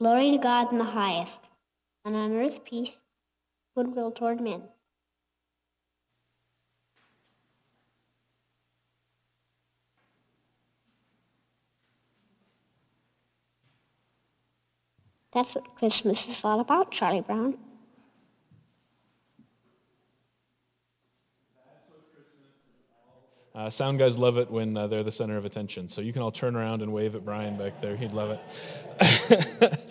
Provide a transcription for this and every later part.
Glory to God in the highest, and on earth peace, goodwill toward men. That's what Christmas is all about, Charlie Brown. Uh, sound guys love it when uh, they're the center of attention. So you can all turn around and wave at Brian back there. He'd love it.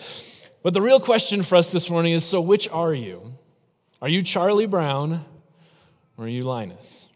but the real question for us this morning is so, which are you? Are you Charlie Brown or are you Linus?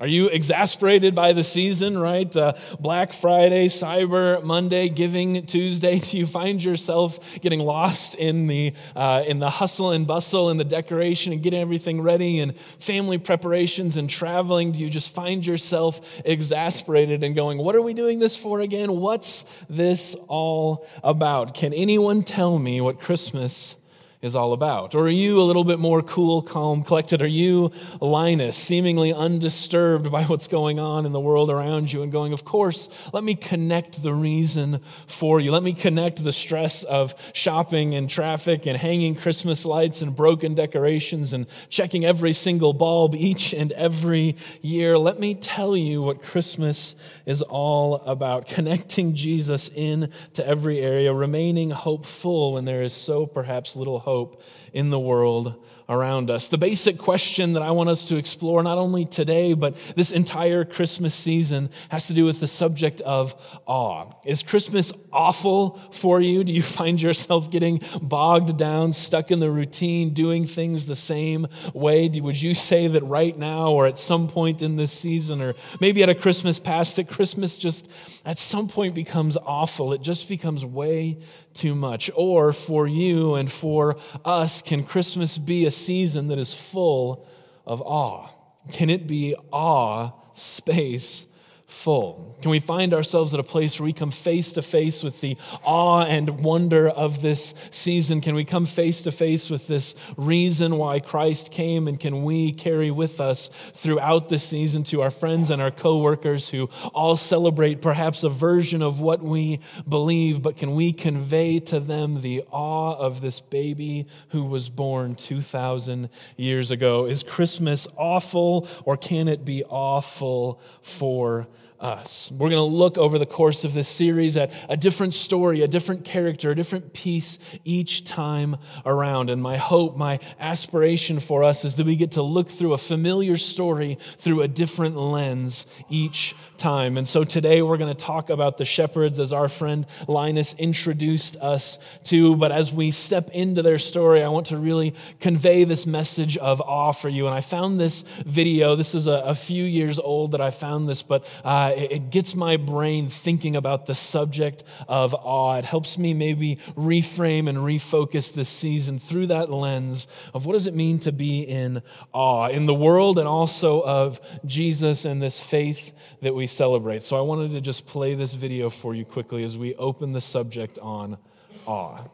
Are you exasperated by the season, right? Uh, Black Friday, Cyber Monday, Giving Tuesday. Do you find yourself getting lost in the, uh, in the hustle and bustle and the decoration and getting everything ready and family preparations and traveling? Do you just find yourself exasperated and going, What are we doing this for again? What's this all about? Can anyone tell me what Christmas is all about? Or are you a little bit more cool, calm, collected? Are you Linus, seemingly undisturbed by what's going on in the world around you and going, Of course, let me connect the reason for you. Let me connect the stress of shopping and traffic and hanging Christmas lights and broken decorations and checking every single bulb each and every year. Let me tell you what Christmas is all about connecting Jesus in to every area, remaining hopeful when there is so perhaps little hope hope in the world around us. The basic question that I want us to explore, not only today, but this entire Christmas season, has to do with the subject of awe. Is Christmas awful for you? Do you find yourself getting bogged down, stuck in the routine, doing things the same way? Would you say that right now, or at some point in this season, or maybe at a Christmas past, that Christmas just at some point becomes awful? It just becomes way too much. Or for you and for us, can Christmas be a season that is full of awe? Can it be awe space full? Can we find ourselves at a place where we come face to face with the awe and wonder of this season? Can we come face to face with this reason why Christ came? And can we carry with us throughout this season to our friends and our coworkers who all celebrate perhaps a version of what we believe, but can we convey to them the awe of this baby who was born 2,000 years ago? Is Christmas awful or can it be awful for us. We're going to look over the course of this series at a different story, a different character, a different piece each time around. And my hope, my aspiration for us is that we get to look through a familiar story through a different lens each time. And so today we're going to talk about the shepherds as our friend Linus introduced us to. But as we step into their story, I want to really convey this message of awe for you. And I found this video. This is a, a few years old that I found this, but uh, Uh, it, it gets my brain thinking about the subject of awe. It helps me maybe reframe and refocus this season through that lens of what does it mean to be in awe in the world and also of Jesus and this faith that we celebrate. So I wanted to just play this video for you quickly as we open the subject on awe.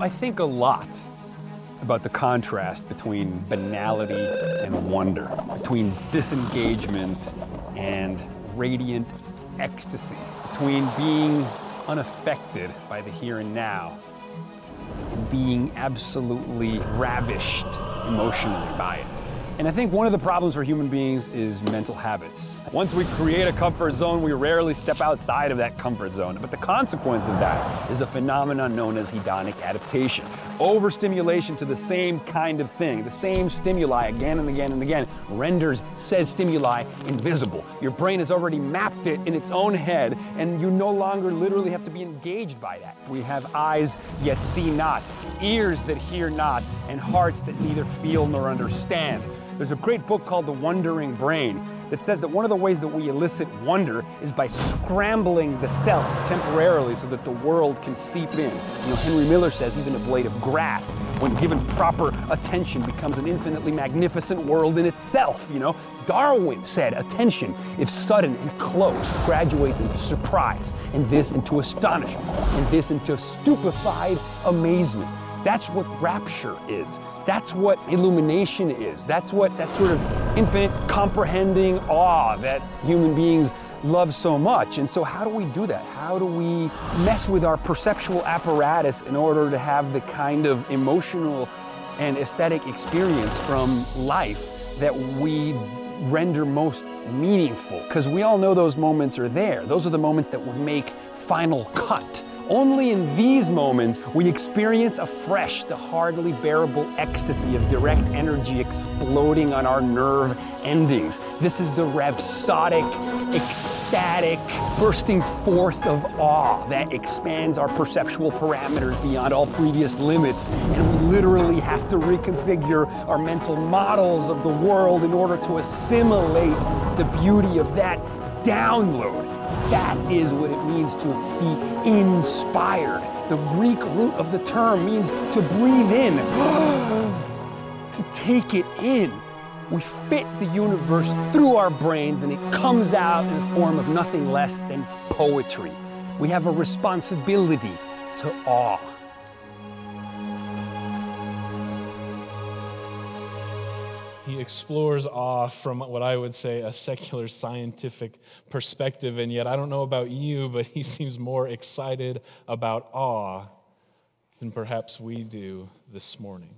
I think a lot about the contrast between banality and wonder, between disengagement and radiant ecstasy between being unaffected by the here and now and being absolutely ravished emotionally by it. And I think one of the problems for human beings is mental habits. Once we create a comfort zone, we rarely step outside of that comfort zone. But the consequence of that is a phenomenon known as hedonic adaptation. Overstimulation to the same kind of thing, the same stimuli again and again and again, renders said stimuli invisible. Your brain has already mapped it in its own head, and you no longer literally have to be engaged by that. We have eyes yet see not, ears that hear not, and hearts that neither feel nor understand. There's a great book called The Wondering Brain that says that one of the ways that we elicit wonder is by scrambling the self temporarily so that the world can seep in. You know, Henry Miller says even a blade of grass, when given proper attention, becomes an infinitely magnificent world in itself. You know, Darwin said attention, if sudden and close, graduates into surprise, and this into astonishment, and this into stupefied amazement. That's what rapture is. That's what illumination is. That's what that sort of infinite comprehending awe that human beings love so much. And so, how do we do that? How do we mess with our perceptual apparatus in order to have the kind of emotional and aesthetic experience from life that we render most meaningful? Because we all know those moments are there. Those are the moments that would make final cut. Only in these moments we experience afresh the hardly bearable ecstasy of direct energy exploding on our nerve endings. This is the rhapsodic, ecstatic bursting forth of awe that expands our perceptual parameters beyond all previous limits. And we literally have to reconfigure our mental models of the world in order to assimilate the beauty of that download. That is what it means to be inspired. The Greek root of the term means to breathe in, to take it in. We fit the universe through our brains and it comes out in the form of nothing less than poetry. We have a responsibility to awe. He explores awe from what I would say a secular scientific perspective, and yet I don't know about you, but he seems more excited about awe than perhaps we do this morning.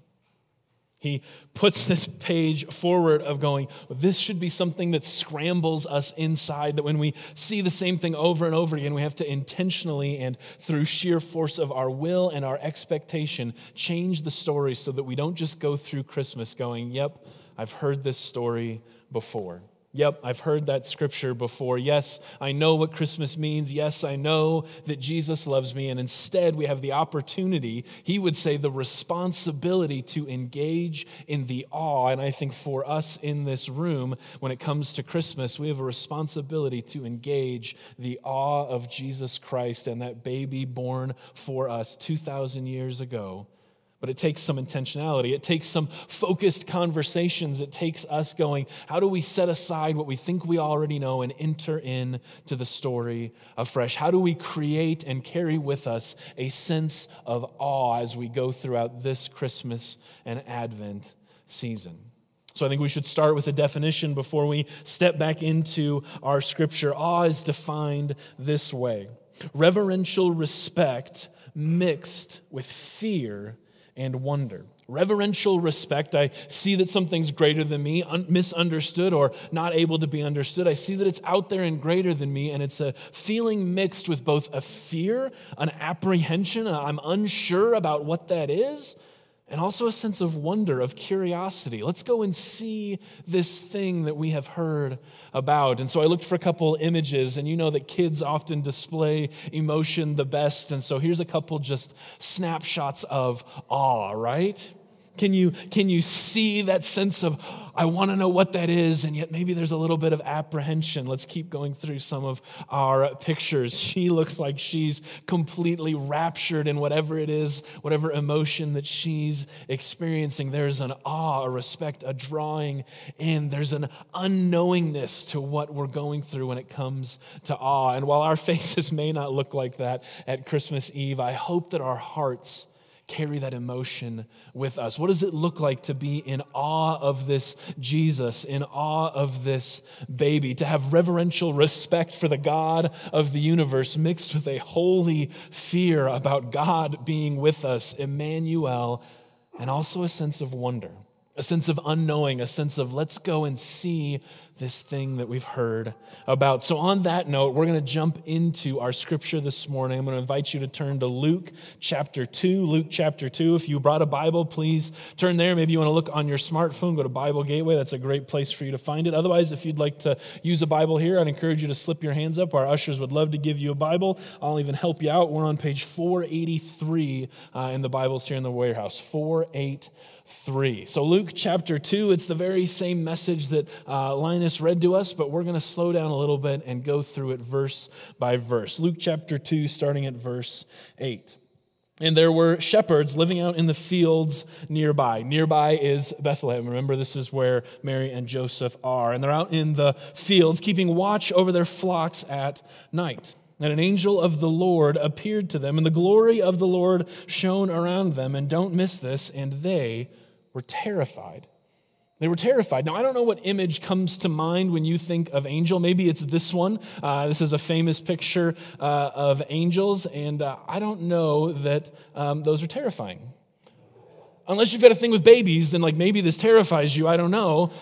He puts this page forward of going, this should be something that scrambles us inside, that when we see the same thing over and over again, we have to intentionally and through sheer force of our will and our expectation change the story so that we don't just go through Christmas going, yep, I've heard this story before. Yep, I've heard that scripture before. Yes, I know what Christmas means. Yes, I know that Jesus loves me. And instead, we have the opportunity, he would say, the responsibility to engage in the awe. And I think for us in this room, when it comes to Christmas, we have a responsibility to engage the awe of Jesus Christ and that baby born for us 2,000 years ago but it takes some intentionality. It takes some focused conversations. It takes us going, how do we set aside what we think we already know and enter in to the story afresh? How do we create and carry with us a sense of awe as we go throughout this Christmas and Advent season? So I think we should start with a definition before we step back into our scripture. Awe is defined this way reverential respect mixed with fear and wonder. Reverential respect, I see that something's greater than me, un- misunderstood or not able to be understood. I see that it's out there and greater than me, and it's a feeling mixed with both a fear, an apprehension, I'm unsure about what that is, and also a sense of wonder, of curiosity. Let's go and see this thing that we have heard about. And so I looked for a couple images, and you know that kids often display emotion the best. And so here's a couple just snapshots of awe, right? Can you, can you see that sense of, I want to know what that is, and yet maybe there's a little bit of apprehension? Let's keep going through some of our pictures. She looks like she's completely raptured in whatever it is, whatever emotion that she's experiencing. There's an awe, a respect, a drawing in. There's an unknowingness to what we're going through when it comes to awe. And while our faces may not look like that at Christmas Eve, I hope that our hearts carry that emotion with us? What does it look like to be in awe of this Jesus, in awe of this baby, to have reverential respect for the God of the universe mixed with a holy fear about God being with us, Emmanuel, and also a sense of wonder? A sense of unknowing, a sense of let's go and see this thing that we've heard about. So, on that note, we're going to jump into our scripture this morning. I'm going to invite you to turn to Luke chapter 2. Luke chapter 2. If you brought a Bible, please turn there. Maybe you want to look on your smartphone, go to Bible Gateway. That's a great place for you to find it. Otherwise, if you'd like to use a Bible here, I'd encourage you to slip your hands up. Our ushers would love to give you a Bible. I'll even help you out. We're on page 483 uh, in the Bibles here in the warehouse. 483. 3. So, Luke chapter 2, it's the very same message that uh, Linus read to us, but we're going to slow down a little bit and go through it verse by verse. Luke chapter 2, starting at verse 8. And there were shepherds living out in the fields nearby. Nearby is Bethlehem. Remember, this is where Mary and Joseph are. And they're out in the fields, keeping watch over their flocks at night. And an angel of the Lord appeared to them, and the glory of the Lord shone around them. And don't miss this, and they were terrified. They were terrified. Now, I don't know what image comes to mind when you think of angel. Maybe it's this one. Uh, this is a famous picture uh, of angels, and uh, I don't know that um, those are terrifying. Unless you've got a thing with babies, then like maybe this terrifies you. I don't know.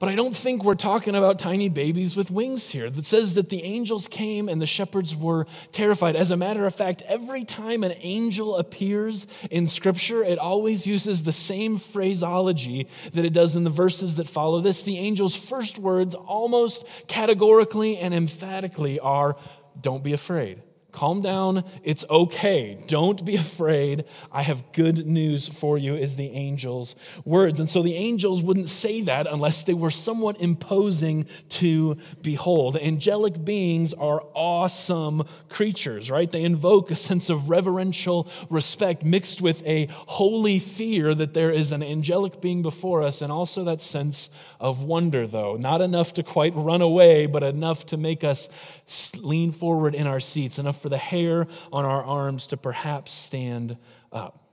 But I don't think we're talking about tiny babies with wings here. That says that the angels came and the shepherds were terrified. As a matter of fact, every time an angel appears in Scripture, it always uses the same phraseology that it does in the verses that follow this. The angel's first words, almost categorically and emphatically, are Don't be afraid. Calm down. It's okay. Don't be afraid. I have good news for you, is the angel's words. And so the angels wouldn't say that unless they were somewhat imposing to behold. Angelic beings are awesome creatures, right? They invoke a sense of reverential respect mixed with a holy fear that there is an angelic being before us, and also that sense of wonder, though. Not enough to quite run away, but enough to make us lean forward in our seats, enough for the hair on our arms to perhaps stand up.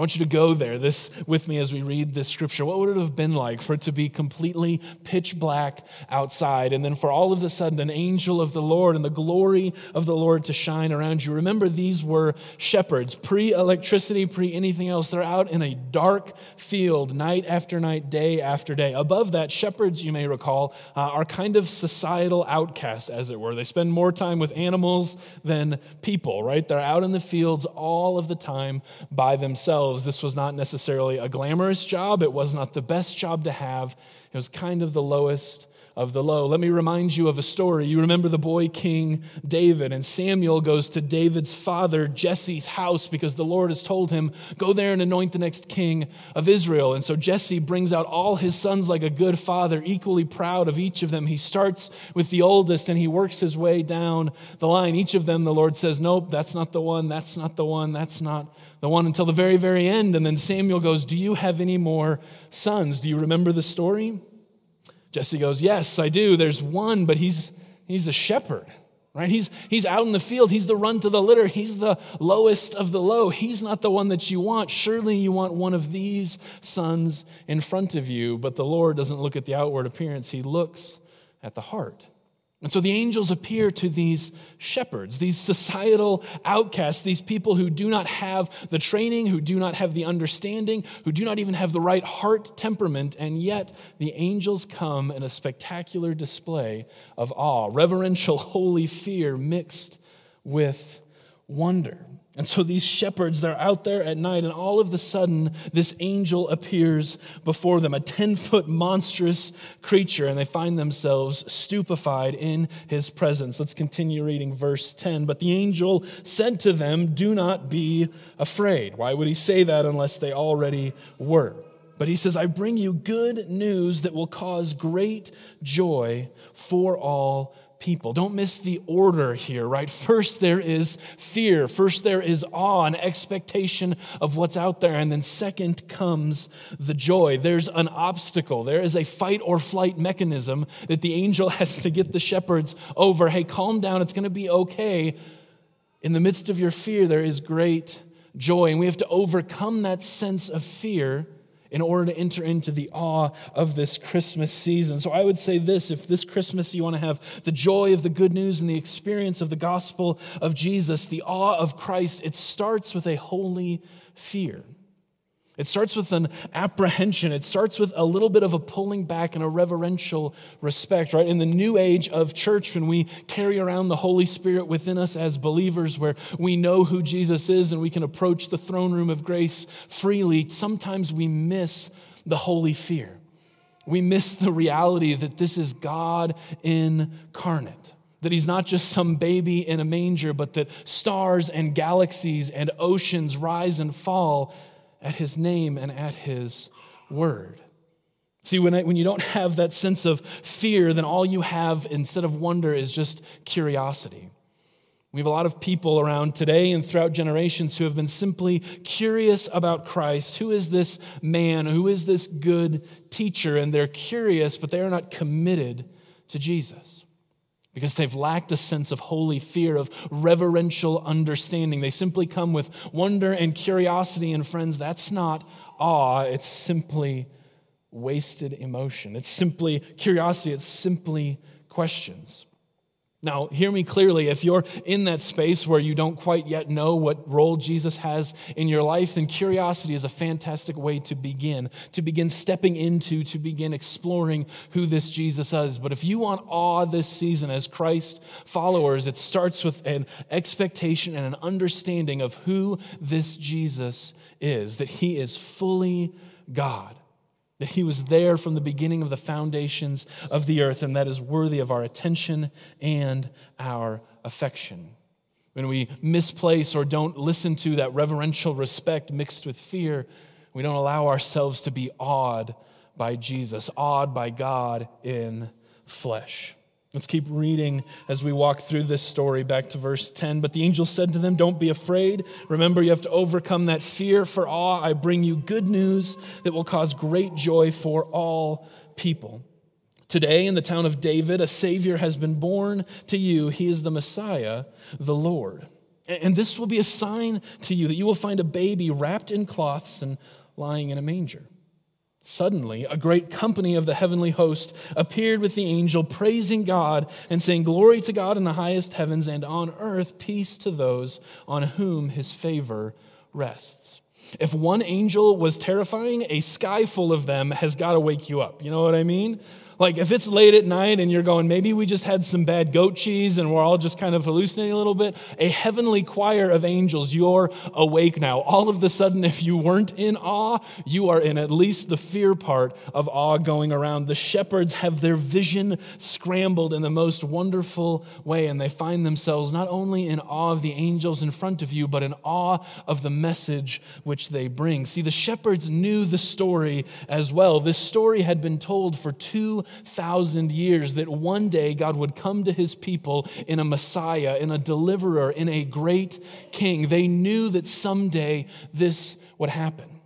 I want you to go there this with me as we read this scripture. What would it have been like for it to be completely pitch black outside and then for all of a sudden an angel of the Lord and the glory of the Lord to shine around you? Remember, these were shepherds, pre electricity, pre anything else. They're out in a dark field night after night, day after day. Above that, shepherds, you may recall, uh, are kind of societal outcasts, as it were. They spend more time with animals than people, right? They're out in the fields all of the time by themselves this was not necessarily a glamorous job. It was not the best job to have. It was kind of the lowest of the low. Let me remind you of a story. You remember the boy King David, and Samuel goes to David's father, Jesse's house, because the Lord has told him, Go there and anoint the next king of Israel. And so Jesse brings out all his sons like a good father, equally proud of each of them. He starts with the oldest and he works his way down the line. Each of them, the Lord says, Nope, that's not the one, that's not the one, that's not the one until the very, very end. And then Samuel goes, Do you have any more sons? Do you remember the story? Jesse goes, Yes, I do. There's one, but he's, he's a shepherd, right? He's, he's out in the field. He's the run to the litter. He's the lowest of the low. He's not the one that you want. Surely you want one of these sons in front of you. But the Lord doesn't look at the outward appearance, He looks at the heart. And so the angels appear to these shepherds, these societal outcasts, these people who do not have the training, who do not have the understanding, who do not even have the right heart temperament, and yet the angels come in a spectacular display of awe, reverential, holy fear mixed with wonder. And so these shepherds, they're out there at night, and all of a sudden, this angel appears before them, a 10 foot monstrous creature, and they find themselves stupefied in his presence. Let's continue reading verse 10. But the angel said to them, Do not be afraid. Why would he say that unless they already were? But he says, I bring you good news that will cause great joy for all people. Don't miss the order here, right? First, there is fear. First, there is awe and expectation of what's out there. And then, second, comes the joy. There's an obstacle. There is a fight or flight mechanism that the angel has to get the shepherds over. Hey, calm down. It's going to be okay. In the midst of your fear, there is great joy. And we have to overcome that sense of fear in order to enter into the awe of this Christmas season. So I would say this if this Christmas you want to have the joy of the good news and the experience of the gospel of Jesus, the awe of Christ, it starts with a holy fear. It starts with an apprehension. It starts with a little bit of a pulling back and a reverential respect, right? In the new age of church, when we carry around the Holy Spirit within us as believers, where we know who Jesus is and we can approach the throne room of grace freely, sometimes we miss the holy fear. We miss the reality that this is God incarnate that he's not just some baby in a manger, but that stars and galaxies and oceans rise and fall at his name and at his word. See, when, I, when you don't have that sense of fear, then all you have instead of wonder is just curiosity. We have a lot of people around today and throughout generations who have been simply curious about Christ. Who is this man? Who is this good teacher? And they're curious, but they are not committed to Jesus because they've lacked a sense of holy fear, of reverential understanding. They simply come with wonder and curiosity, and friends, that's not awe, it's simply wasted emotion. It's simply curiosity, it's simply questions. Now, hear me clearly. If you're in that space where you don't quite yet know what role Jesus has in your life, then curiosity is a fantastic way to begin, to begin stepping into, to begin exploring who this Jesus is. But if you want awe this season as Christ followers, it starts with an expectation and an understanding of who this Jesus is, that he is fully God that he was there from the beginning of the foundations of the earth, and that is worthy of our attention and our affection. When we misplace or don't listen to that reverential respect mixed with fear, we don't allow ourselves to be awed by Jesus, awed by God in flesh. Let's keep reading as we walk through this story back to verse 10. But the angel said to them, Don't be afraid. Remember, you have to overcome that fear for awe. I bring you good news that will cause great joy for all people. Today, in the town of David, a Savior has been born to you. He is the Messiah, the Lord. And this will be a sign to you that you will find a baby wrapped in cloths and lying in a manger. Suddenly, a great company of the heavenly host appeared with the angel, praising God and saying, Glory to God in the highest heavens, and on earth peace to those on whom his favor rests. If one angel was terrifying, a sky full of them has got to wake you up. You know what I mean? Like if it's late at night and you're going, maybe we just had some bad goat cheese and we're all just kind of hallucinating a little bit, a heavenly choir of angels, you're awake now. All of the sudden, if you weren't in awe, you are in at least the fear part of awe going around. The shepherds have their vision scrambled in the most wonderful way, and they find themselves not only in awe of the angels in front of you, but in awe of the message which they bring. See, the shepherds knew the story as well. This story had been told for two thousand years that one day God would come to his people in a Messiah, in a deliverer, in a great king. They knew that someday this would happen.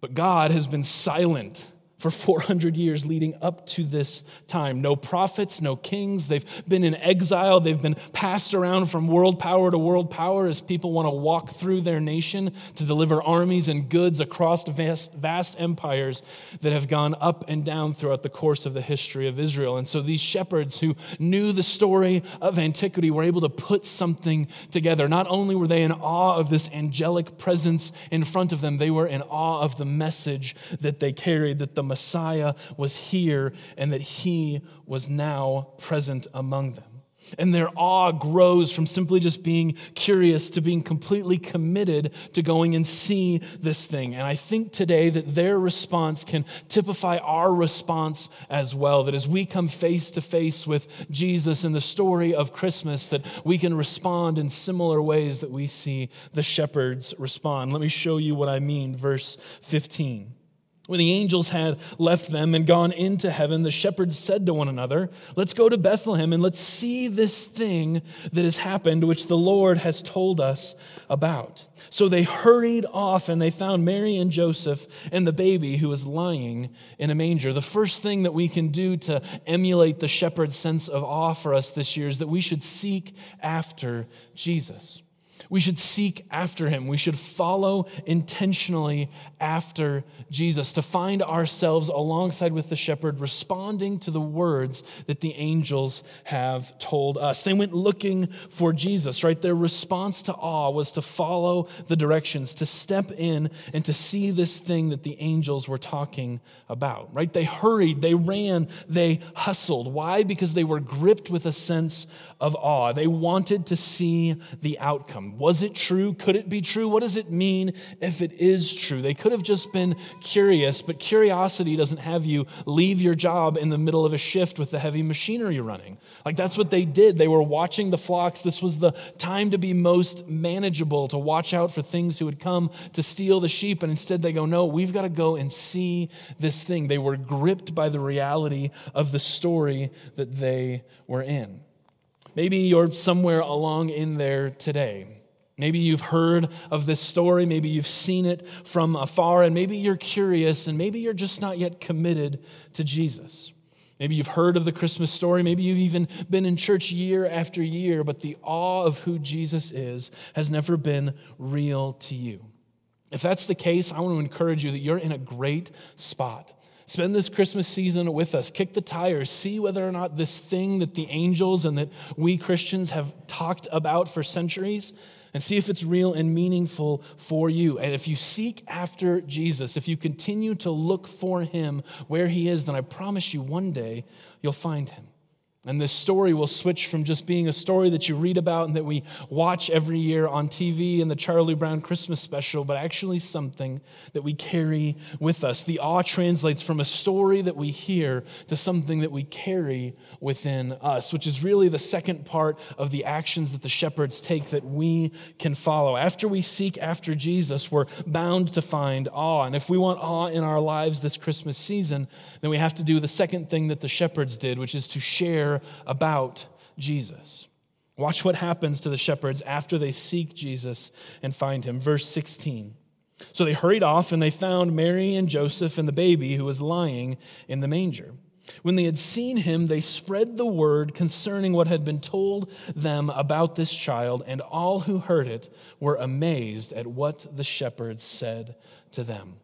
But God has been silent for 400 years leading up to this time. No prophets, no kings. They've been in exile. They've been passed around from world power to world power as people want to walk through their nation to deliver armies and goods across vast, vast empires that have gone up and down throughout the course of the history of Israel. And so these shepherds who knew the story of antiquity were able to put something together. Not only were they in awe of this angelic presence in front of them, they were in awe of the message that they carried, that the Messiah was here and that he was now present among them. And their awe grows from simply just being curious to being completely committed to going and see this thing. And I think today that their response can typify our response as well. That as we come face to face with Jesus in the story of Christmas, that we can respond in similar ways that we see the shepherds respond. Let me show you what I mean. Verse 15. When the angels had left them and gone into heaven, the shepherds said to one another, Let's go to Bethlehem and let's see this thing that has happened, which the Lord has told us about. So they hurried off and they found Mary and Joseph and the baby who was lying in a manger. The first thing that we can do to emulate the shepherd's sense of awe for us this year is that we should seek after Jesus. We should seek after him. We should follow intentionally after Jesus to find ourselves alongside with the shepherd, responding to the words that the angels have told us. They went looking for Jesus, right? Their response to awe was to follow the directions, to step in and to see this thing that the angels were talking about, right? They hurried, they ran, they hustled. Why? Because they were gripped with a sense of awe. They wanted to see the outcome. Was it true? Could it be true? What does it mean if it is true? They could have just been curious, but curiosity doesn't have you leave your job in the middle of a shift with the heavy machinery running. Like that's what they did. They were watching the flocks. This was the time to be most manageable, to watch out for things who would come to steal the sheep. And instead they go, no, we've got to go and see this thing. They were gripped by the reality of the story that they were in. Maybe you're somewhere along in there today. Maybe you've heard of this story, maybe you've seen it from afar, and maybe you're curious, and maybe you're just not yet committed to Jesus. Maybe you've heard of the Christmas story, maybe you've even been in church year after year, but the awe of who Jesus is has never been real to you. If that's the case, I want to encourage you that you're in a great spot. Spend this Christmas season with us. Kick the tires. See whether or not this thing that the angels and that we Christians have talked about for centuries, and see if it's real and meaningful for you. And if you seek after Jesus, if you continue to look for him where he is, then I promise you one day you'll find him. And this story will switch from just being a story that you read about and that we watch every year on TV in the Charlie Brown Christmas special, but actually something that we carry with us. The awe translates from a story that we hear to something that we carry within us, which is really the second part of the actions that the shepherds take that we can follow. After we seek after Jesus, we're bound to find awe. And if we want awe in our lives this Christmas season, then we have to do the second thing that the shepherds did, which is to share about Jesus. Watch what happens to the shepherds after they seek Jesus and find him. Verse 16. So they hurried off and they found Mary and Joseph and the baby who was lying in the manger. When they had seen him, they spread the word concerning what had been told them about this child, and all who heard it were amazed at what the shepherds said to them.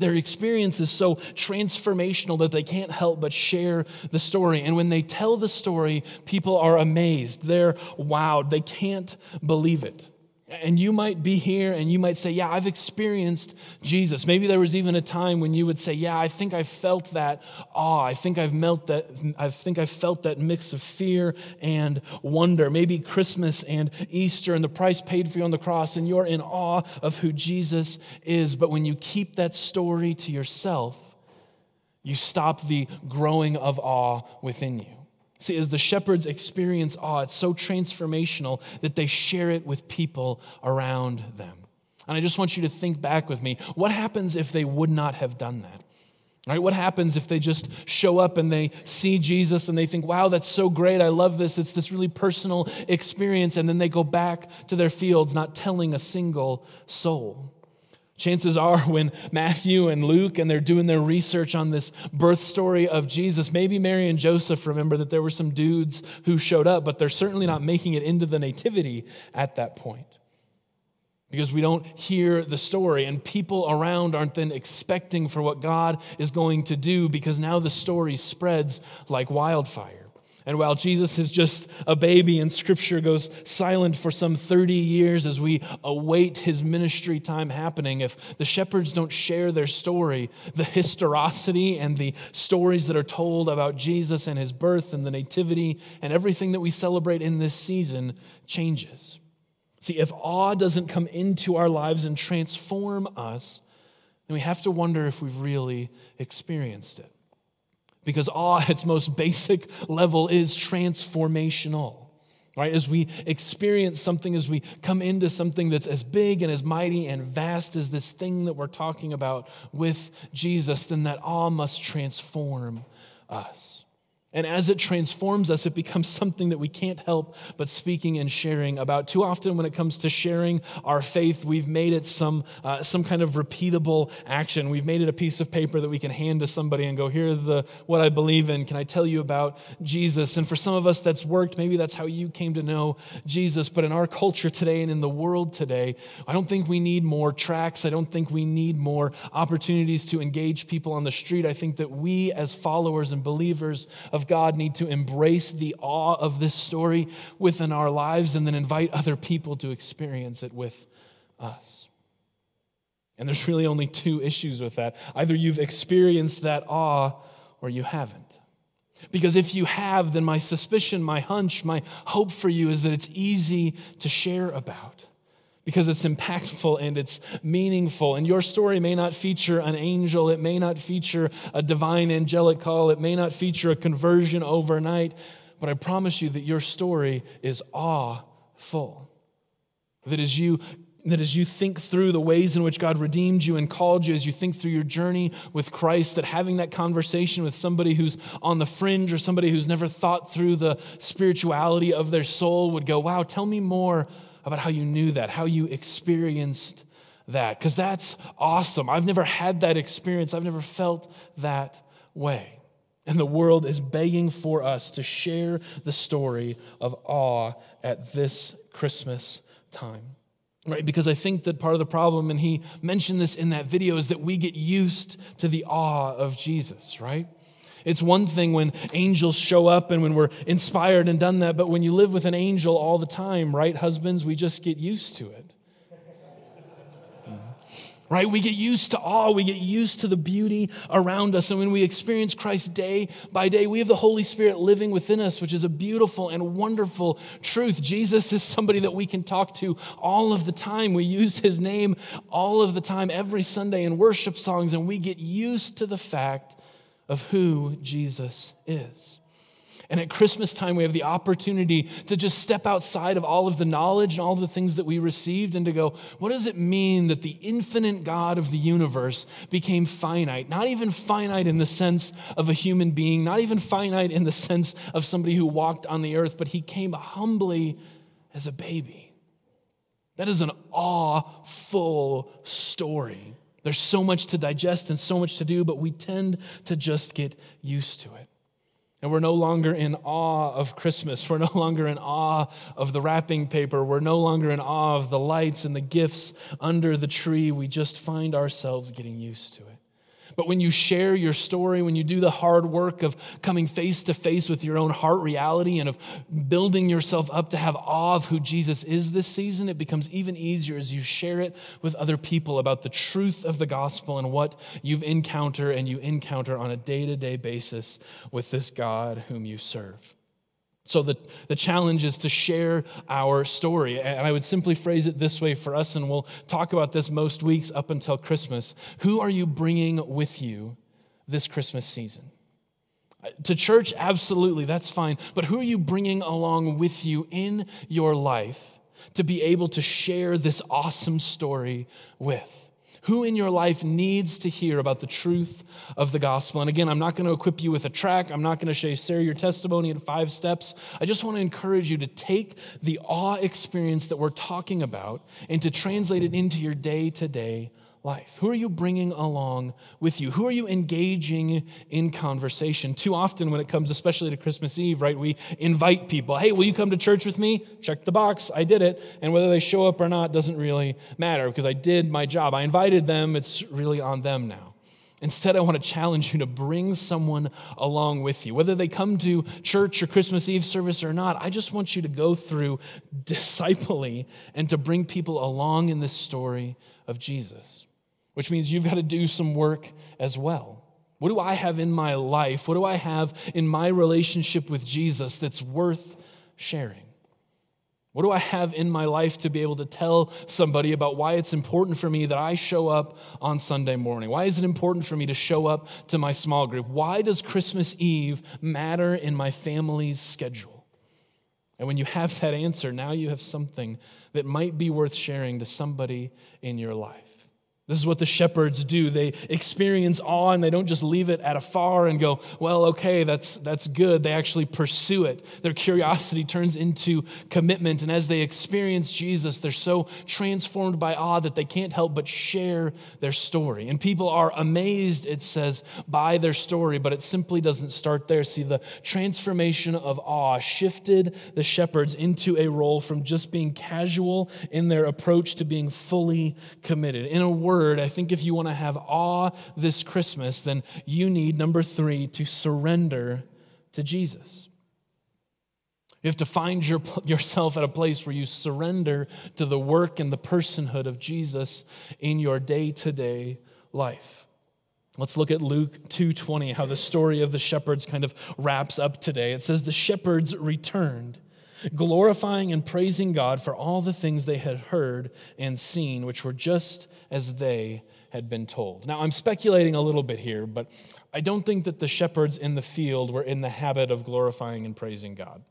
Their experience is so transformational that they can't help but share the story. And when they tell the story, people are amazed. They're wowed. They can't believe it. And you might be here and you might say, Yeah, I've experienced Jesus. Maybe there was even a time when you would say, Yeah, I think I felt that awe. I think I've felt that, I think I felt that mix of fear and wonder. Maybe Christmas and Easter and the price paid for you on the cross, and you're in awe of who Jesus is. But when you keep that story to yourself, you stop the growing of awe within you. See, as the shepherds experience awe, it's so transformational that they share it with people around them. And I just want you to think back with me what happens if they would not have done that? Right? What happens if they just show up and they see Jesus and they think, wow, that's so great. I love this. It's this really personal experience. And then they go back to their fields, not telling a single soul. Chances are, when Matthew and Luke and they're doing their research on this birth story of Jesus, maybe Mary and Joseph remember that there were some dudes who showed up, but they're certainly not making it into the nativity at that point because we don't hear the story, and people around aren't then expecting for what God is going to do because now the story spreads like wildfire. And while Jesus is just a baby and scripture goes silent for some 30 years as we await his ministry time happening, if the shepherds don't share their story, the historicity and the stories that are told about Jesus and his birth and the nativity and everything that we celebrate in this season changes. See, if awe doesn't come into our lives and transform us, then we have to wonder if we've really experienced it. Because awe, ah, at its most basic level, is transformational. Right? As we experience something, as we come into something that's as big and as mighty and vast as this thing that we're talking about with Jesus, then that awe must transform us. And as it transforms us, it becomes something that we can't help but speaking and sharing about. Too often, when it comes to sharing our faith, we've made it some, uh, some kind of repeatable action. We've made it a piece of paper that we can hand to somebody and go, Here the what I believe in. Can I tell you about Jesus? And for some of us, that's worked. Maybe that's how you came to know Jesus. But in our culture today and in the world today, I don't think we need more tracks. I don't think we need more opportunities to engage people on the street. I think that we, as followers and believers of of God need to embrace the awe of this story within our lives and then invite other people to experience it with us. And there's really only two issues with that. Either you've experienced that awe or you haven't. Because if you have, then my suspicion, my hunch, my hope for you is that it's easy to share about because it's impactful and it's meaningful. And your story may not feature an angel, it may not feature a divine angelic call, it may not feature a conversion overnight, but I promise you that your story is awful. That as you that as you think through the ways in which God redeemed you and called you, as you think through your journey with Christ, that having that conversation with somebody who's on the fringe or somebody who's never thought through the spirituality of their soul would go, Wow, tell me more about how you knew that, how you experienced that, because that's awesome. I've never had that experience, I've never felt that way. And the world is begging for us to share the story of awe at this Christmas time. Right? Because I think that part of the problem, and he mentioned this in that video, is that we get used to the awe of Jesus, right? It's one thing when angels show up and when we're inspired and done that, but when you live with an angel all the time, right, husbands, we just get used to it. Mm-hmm. Right? We get used to awe. We get used to the beauty around us. And when we experience Christ day by day, we have the Holy Spirit living within us, which is a beautiful and wonderful truth. Jesus is somebody that we can talk to all of the time. We use his name all of the time, every Sunday in worship songs, and we get used to the fact of who Jesus is. And at Christmas time, we have the opportunity to just step outside of all of the knowledge and all the things that we received and to go, what does it mean that the infinite God of the universe became finite? Not even finite in the sense of a human being, not even finite in the sense of somebody who walked on the earth, but he came humbly as a baby. That is an awful story. There's so much to digest and so much to do, but we tend to just get used to it. And we're no longer in awe of Christmas. We're no longer in awe of the wrapping paper. We're no longer in awe of the lights and the gifts under the tree. We just find ourselves getting used to it. But when you share your story, when you do the hard work of coming face to face with your own heart reality and of building yourself up to have awe of who Jesus is this season, it becomes even easier as you share it with other people about the truth of the gospel and what you've encountered and you encounter on a day to day basis with this God whom you serve. So, the, the challenge is to share our story. And I would simply phrase it this way for us, and we'll talk about this most weeks up until Christmas. Who are you bringing with you this Christmas season? Uh, to church, absolutely, that's fine. But who are you bringing along with you in your life to be able to share this awesome story with? Who in your life needs to hear about the truth of the gospel? And again, I'm not going to equip you with a track. I'm not going to share your testimony in five steps. I just want to encourage you to take the awe experience that we're talking about and to translate it into your day to day life? Who are you bringing along with you? Who are you engaging in conversation? Too often, when it comes, especially to Christmas Eve, right, we invite people. Hey, will you come to church with me? Check the box. I did it. And whether they show up or not doesn't really matter because I did my job. I invited them. It's really on them now. Instead, I want to challenge you to bring someone along with you. Whether they come to church or Christmas Eve service or not, I just want you to go through discipling and to bring people along in this story of Jesus which means you've got to do some work as well. What do I have in my life? What do I have in my relationship with Jesus that's worth sharing? What do I have in my life to be able to tell somebody about why it's important for me that I show up on Sunday morning? Why is it important for me to show up to my small group? Why does Christmas Eve matter in my family's schedule? And when you have that answer, now you have something that might be worth sharing to somebody in your life. This is what the shepherds do. They experience awe and they don't just leave it at afar and go, well, okay, that's, that's good. They actually pursue it. Their curiosity turns into commitment. And as they experience Jesus, they're so transformed by awe that they can't help but share their story. And people are amazed, it says, by their story, but it simply doesn't start there. See, the transformation of awe shifted the shepherds into a role from just being casual in their approach to being fully committed. In a word, word, I think if you want to have awe this Christmas, then you need, number three, to surrender to Jesus. You have to find your, yourself at a place where you surrender to the work and the personhood of Jesus in your day to day life. Let's look at Luke 2:20 how the story of the shepherds kind of wraps up today. It says the shepherds returned glorifying and praising God for all the things they had heard and seen, which were just as they had been told. Now, I'm speculating a little bit here, but I don't think that the shepherds in the field were in the habit of glorifying and praising God.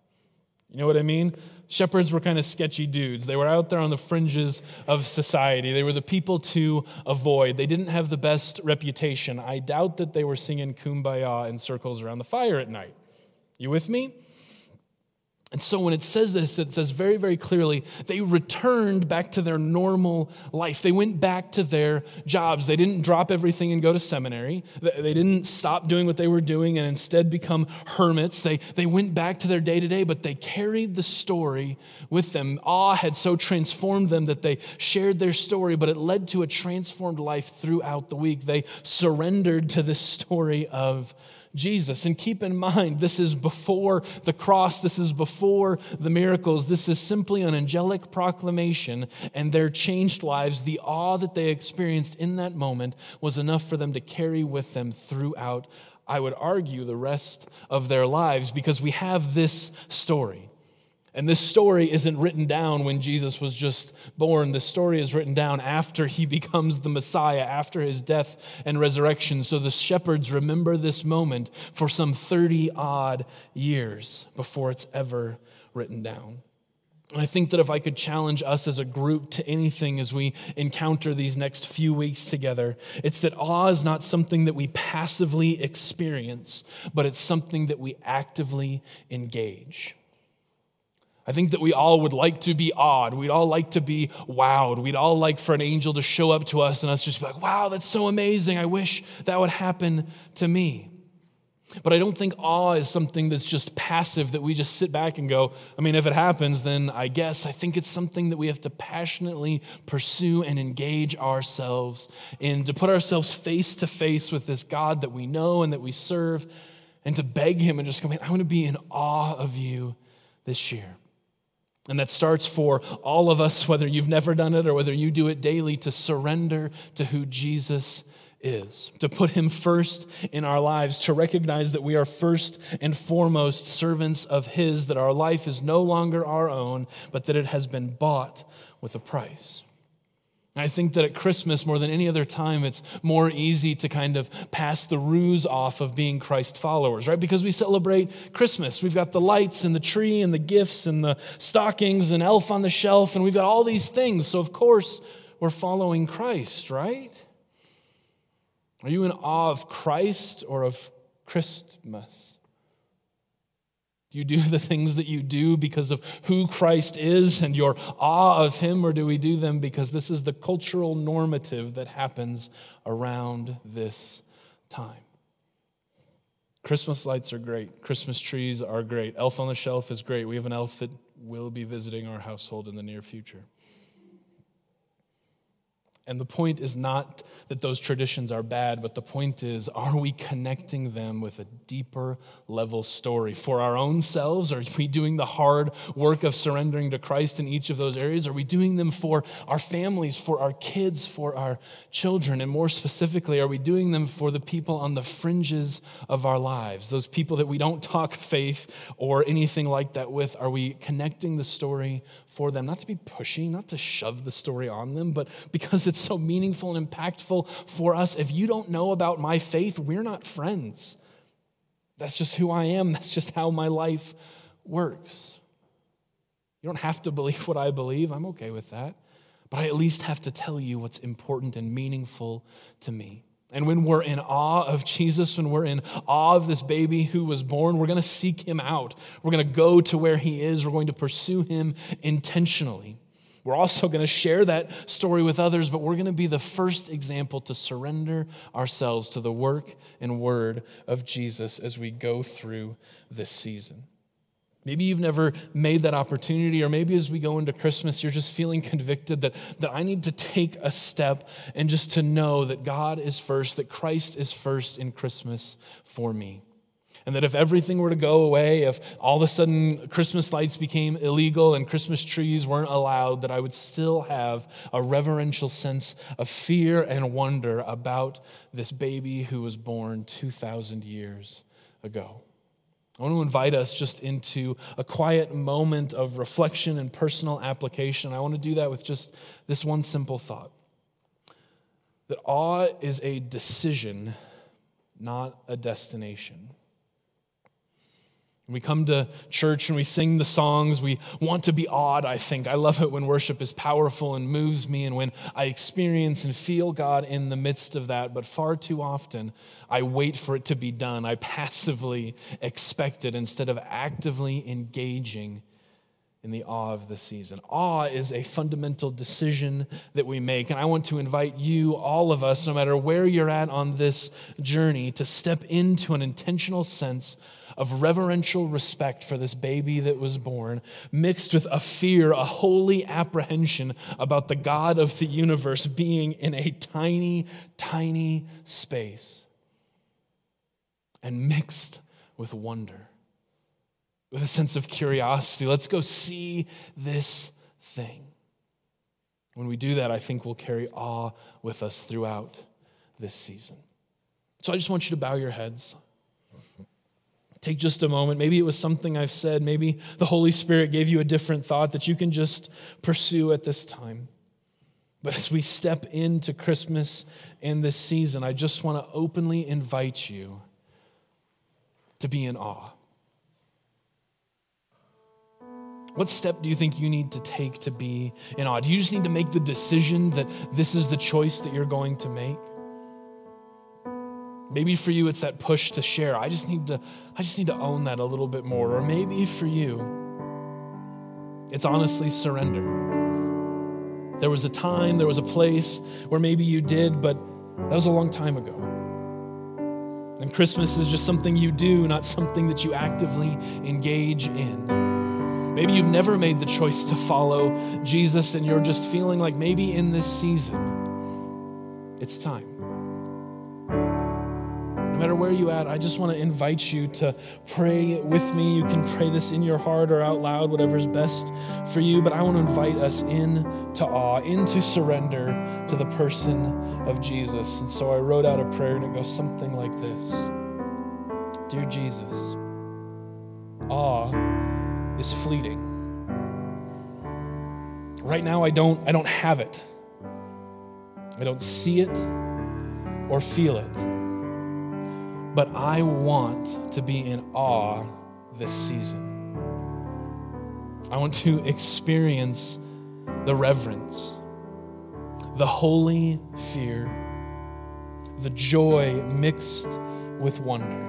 You know what I mean? Shepherds were kind of sketchy dudes. They were out there on the fringes of society. They were the people to avoid. They didn't have the best reputation. I doubt that they were singing kumbaya in circles around the fire at night. You with me? And so when it says this, it says very, very clearly they returned back to their normal life. They went back to their jobs. They didn't drop everything and go to seminary. They didn't stop doing what they were doing and instead become hermits. They, they went back to their day to day, but they carried the story with them. Awe had so transformed them that they shared their story, but it led to a transformed life throughout the week. They surrendered to this story of Jesus. And keep in mind, this is before the cross, this is before the miracles. This is simply an angelic proclamation, and their changed lives, the awe that they experienced in that moment, was enough for them to carry with them throughout, I would argue, the rest of their lives, because we have this story. And this story isn't written down when Jesus was just born. The story is written down after he becomes the Messiah, after his death and resurrection. So the shepherds remember this moment for some 30 odd years before it's ever written down. And I think that if I could challenge us as a group to anything as we encounter these next few weeks together, it's that awe is not something that we passively experience, but it's something that we actively engage. I think that we all would like to be awed. We'd all like to be wowed. We'd all like for an angel to show up to us and us just be like, wow, that's so amazing. I wish that would happen to me. But I don't think awe is something that's just passive that we just sit back and go, I mean, if it happens, then I guess. I think it's something that we have to passionately pursue and engage ourselves in, to put ourselves face to face with this God that we know and that we serve, and to beg Him and just go, man, I want to be in awe of you this year. And that starts for all of us, whether you've never done it or whether you do it daily, to surrender to who Jesus is, to put him first in our lives, to recognize that we are first and foremost servants of his, that our life is no longer our own, but that it has been bought with a price. I think that at Christmas, more than any other time, it's more easy to kind of pass the ruse off of being Christ followers, right? Because we celebrate Christmas. We've got the lights and the tree and the gifts and the stockings and elf on the shelf, and we've got all these things. So, of course, we're following Christ, right? Are you in awe of Christ or of Christmas? Do you do the things that you do because of who Christ is and your awe of him, or do we do them because this is the cultural normative that happens around this time? Christmas lights are great. Christmas trees are great. Elf on the shelf is great. We have an elf that will be visiting our household in the near future. And the point is not that those traditions are bad, but the point is, are we connecting them with a deeper level story for our own selves? Are we doing the hard work of surrendering to Christ in each of those areas? Are we doing them for our families, for our kids, for our children? And more specifically, are we doing them for the people on the fringes of our lives, those people that we don't talk faith or anything like that with? Are we connecting the story for them, not to be pushy, not to shove the story on them, but because it's so meaningful and impactful for us. If you don't know about my faith, we're not friends. That's just who I am, that's just how my life works. You don't have to believe what I believe, I'm okay with that. but I at least have to tell you what's important and meaningful to me. And when we're in awe of Jesus, when we're in awe of this baby who was born, we're going to seek him out. We're going to go to where he is. We're going to pursue him intentionally. We're also going to share that story with others, but we're going to be the first example to surrender ourselves to the work and word of Jesus as we go through this season. Maybe you've never made that opportunity, or maybe as we go into Christmas, you're just feeling convicted that, that I need to take a step and just to know that God is first, that Christ is first in Christmas for me. And that if everything were to go away, if all of a sudden Christmas lights became illegal and Christmas trees weren't allowed, that I would still have a reverential sense of fear and wonder about this baby who was born 2,000 years ago. I want to invite us just into a quiet moment of reflection and personal application. I want to do that with just this one simple thought that awe is a decision, not a destination. We come to church and we sing the songs, we want to be awed, I think. I love it when worship is powerful and moves me, and when I experience and feel God in the midst of that. But far too often, I wait for it to be done. I passively expect it instead of actively engaging in the awe of the season. Awe is a fundamental decision that we make. And I want to invite you, all of us, no matter where you're at on this journey, to step into an intentional sense of reverential respect for this baby that was born, mixed with a fear, a holy apprehension about the God of the universe being in a tiny, tiny space, and mixed with wonder, with a sense of curiosity. Let's go see this thing. When we do that, I think we'll carry awe with us throughout this season. So I just want you to bow your heads. Take just a moment. Maybe it was something I've said. Maybe the Holy Spirit gave you a different thought that you can just pursue at this time. But as we step into Christmas and this season, I just want to openly invite you to be in awe. What step do you think you need to take to be in awe? Do you just need to make the decision that this is the choice that you're going to make? Maybe for you it's that push to share. I just need to I just need to own that a little bit more. Or maybe for you it's honestly surrender. There was a time, there was a place where maybe you did, but that was a long time ago. And Christmas is just something you do, not something that you actively engage in. Maybe you've never made the choice to follow Jesus and you're just feeling like maybe in this season it's time matter where you at, I just want to invite you to pray with me. You can pray this in your heart or out loud, whatever's best for you. But I want to invite us in to awe, into surrender to the person of Jesus. And so I wrote out a prayer, and it goes something like this Dear Jesus, awe is fleeting. Right now, I don't, I don't have it. I don't see it or feel it but I want to be in awe this season. I want to experience the reverence, the holy fear, the joy mixed with wonder.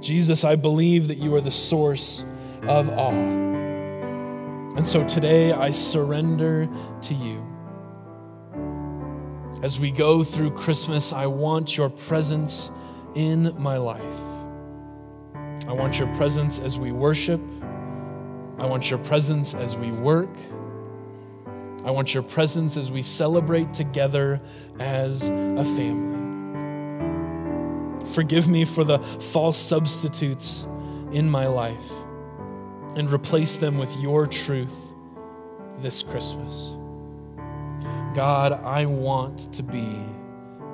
Jesus, I believe that you are the source of awe. And so today I surrender to you. As we go through Christmas, I want your presence in my life. I want your presence as we worship. I want your presence as we work. I want your presence as we celebrate together as a family. Forgive me for the false substitutes in my life and replace them with your truth this Christmas. God, I want to be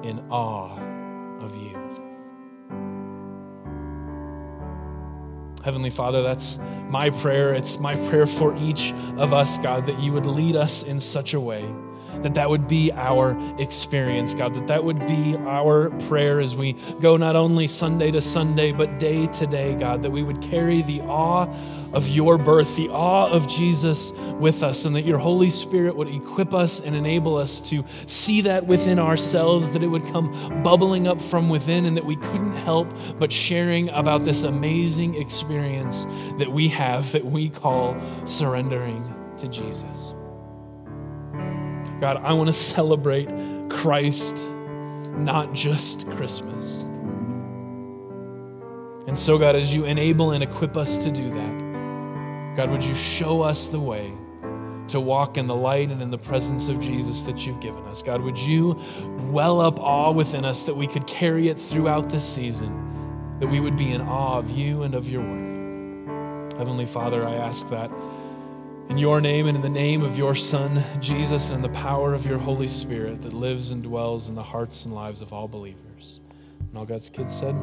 in awe of you. Heavenly Father, that's my prayer. It's my prayer for each of us, God, that you would lead us in such a way that that would be our experience, God, that that would be our prayer as we go not only Sunday to Sunday, but day to day, God, that we would carry the awe of your birth, the awe of Jesus with us, and that your Holy Spirit would equip us and enable us to see that within ourselves, that it would come bubbling up from within, and that we couldn't help but sharing about this amazing experience that we have that we call surrendering to Jesus. God, I want to celebrate Christ, not just Christmas. And so, God, as you enable and equip us to do that, God, would you show us the way to walk in the light and in the presence of Jesus that you've given us? God, would you well up awe within us that we could carry it throughout this season, that we would be in awe of you and of your word? Heavenly Father, I ask that in your name and in the name of your Son, Jesus, and in the power of your Holy Spirit that lives and dwells in the hearts and lives of all believers. And all God's kids said,